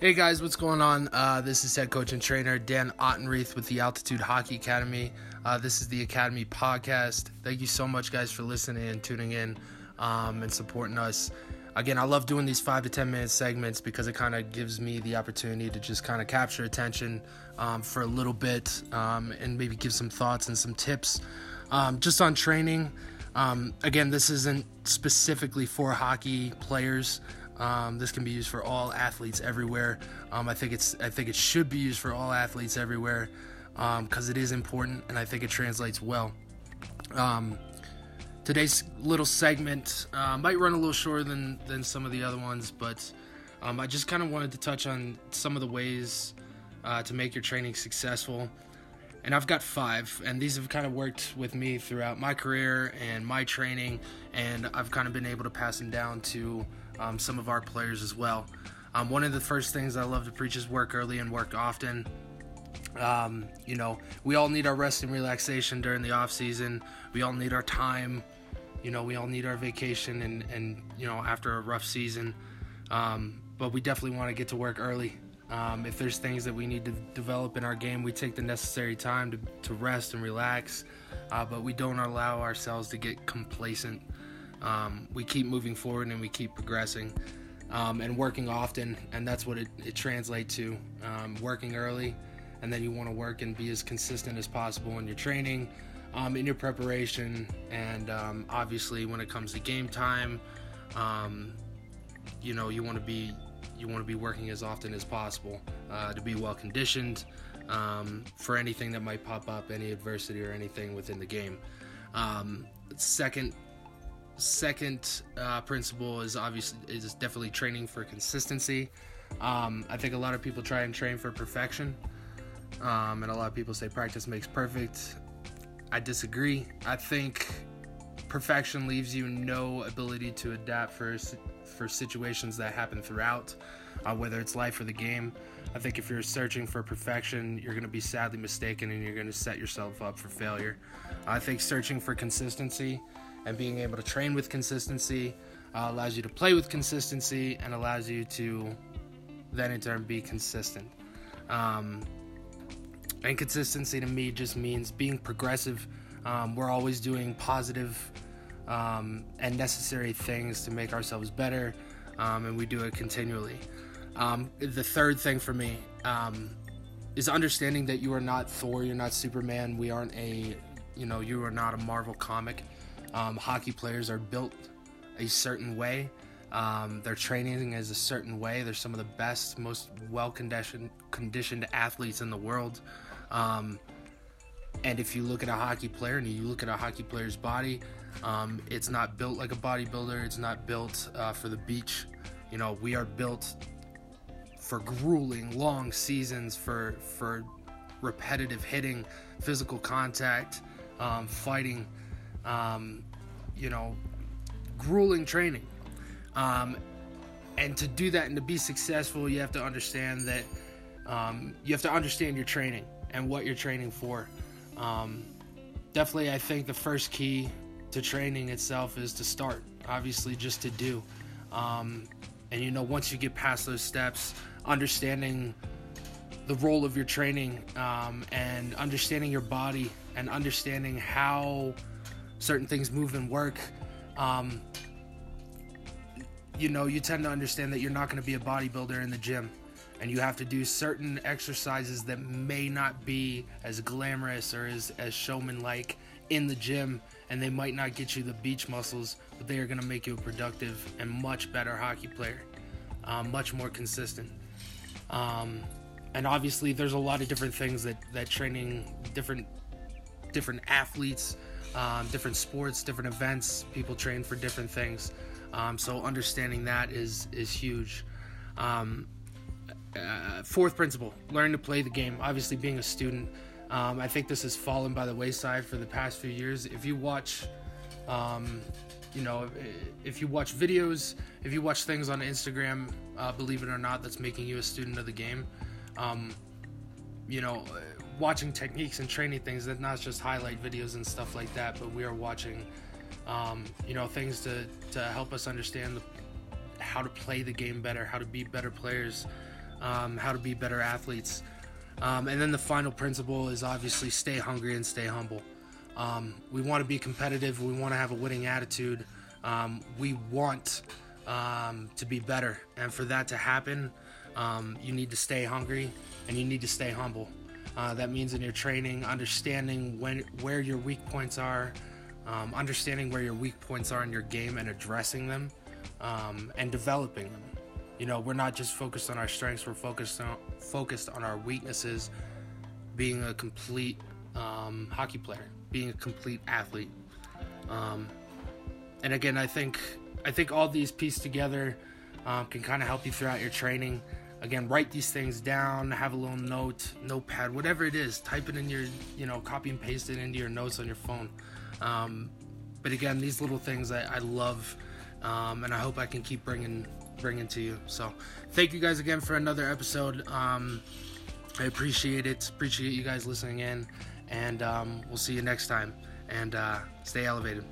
Hey guys, what's going on? Uh, this is head coach and trainer Dan Ottenreith with the Altitude Hockey Academy. Uh, this is the Academy podcast. Thank you so much, guys, for listening and tuning in um, and supporting us. Again, I love doing these five to 10 minute segments because it kind of gives me the opportunity to just kind of capture attention um, for a little bit um, and maybe give some thoughts and some tips um, just on training. Um, again, this isn't specifically for hockey players. Um, this can be used for all athletes everywhere. Um, I think it's I think it should be used for all athletes everywhere because um, it is important and I think it translates well. Um, today's little segment uh, might run a little shorter than than some of the other ones, but um, I just kind of wanted to touch on some of the ways uh, to make your training successful. And I've got five, and these have kind of worked with me throughout my career and my training, and I've kind of been able to pass them down to um, some of our players as well. Um, one of the first things I love to preach is work early and work often. Um, you know, we all need our rest and relaxation during the off season. We all need our time. You know, we all need our vacation and, and you know, after a rough season. Um, but we definitely want to get to work early. Um, if there's things that we need to develop in our game, we take the necessary time to, to rest and relax. Uh, but we don't allow ourselves to get complacent um, we keep moving forward and we keep progressing um, and working often, and that's what it, it translates to um, working early, and then you want to work and be as consistent as possible in your training, um, in your preparation, and um, obviously when it comes to game time, um, you know you want to be you want to be working as often as possible uh, to be well conditioned um, for anything that might pop up, any adversity or anything within the game. Um, second second uh, principle is obviously is definitely training for consistency. Um, I think a lot of people try and train for perfection, um, and a lot of people say practice makes perfect. I disagree. I think perfection leaves you no ability to adapt for for situations that happen throughout, uh, whether it's life or the game. I think if you're searching for perfection, you're going to be sadly mistaken, and you're going to set yourself up for failure. I think searching for consistency and being able to train with consistency uh, allows you to play with consistency and allows you to then in turn be consistent. Um, and consistency to me just means being progressive. Um, we're always doing positive, um, and necessary things to make ourselves better, um, and we do it continually. Um, the third thing for me um, is understanding that you are not Thor, you're not Superman, we aren't a, you know, you are not a Marvel comic. Um, hockey players are built a certain way. Um, their training is a certain way. They're some of the best, most well conditioned athletes in the world. Um, and if you look at a hockey player and you look at a hockey player's body, um, it's not built like a bodybuilder. It's not built uh, for the beach. You know, we are built for grueling, long seasons, for for repetitive hitting, physical contact, um, fighting um, you know, grueling training. Um, and to do that and to be successful, you have to understand that um, you have to understand your training and what you're training for. Um, definitely, I think the first key to training itself is to start, obviously, just to do. Um, and you know, once you get past those steps, understanding the role of your training um, and understanding your body and understanding how certain things move and work, um, you know, you tend to understand that you're not going to be a bodybuilder in the gym. And you have to do certain exercises that may not be as glamorous or as, as showman like in the gym. And they might not get you the beach muscles, but they are going to make you a productive and much better hockey player, um, much more consistent. Um, and obviously, there's a lot of different things that, that training different different athletes um, different sports, different events. People train for different things. Um, so understanding that is is huge. Um, uh, fourth principle: learn to play the game. Obviously, being a student, um, I think this has fallen by the wayside for the past few years. If you watch, um, you know, if you watch videos, if you watch things on Instagram, uh, believe it or not, that's making you a student of the game. Um, you know watching techniques and training things that not just highlight videos and stuff like that, but we are watching, um, you know, things to, to help us understand the, how to play the game better, how to be better players. um, how to be better athletes. Um, and then the final principle is obviously stay hungry and stay humble. Um, we want to be competitive. We want to have a winning attitude. Um, we want um, to be better. And for that to happen, you need to stay hungry and you need to stay humble. Uh, that means in your training, understanding when where your weak points are, um, understanding where your weak points are in your game and addressing them, um, and developing them. You know, we're not just focused on our strengths; we're focused on focused on our weaknesses. Being a complete um, hockey player, being a complete athlete, um, and again, I think I think all these pieces together um, can kind of help you throughout your training again write these things down have a little note notepad whatever it is type it in your you know copy and paste it into your notes on your phone. Um, but again these little things i, I love um, and i hope i can keep bringing bringing to you. So thank you guys again for another episode. Um, i appreciate it. Appreciate you guys listening in and um, we'll see you next time. And uh, stay elevated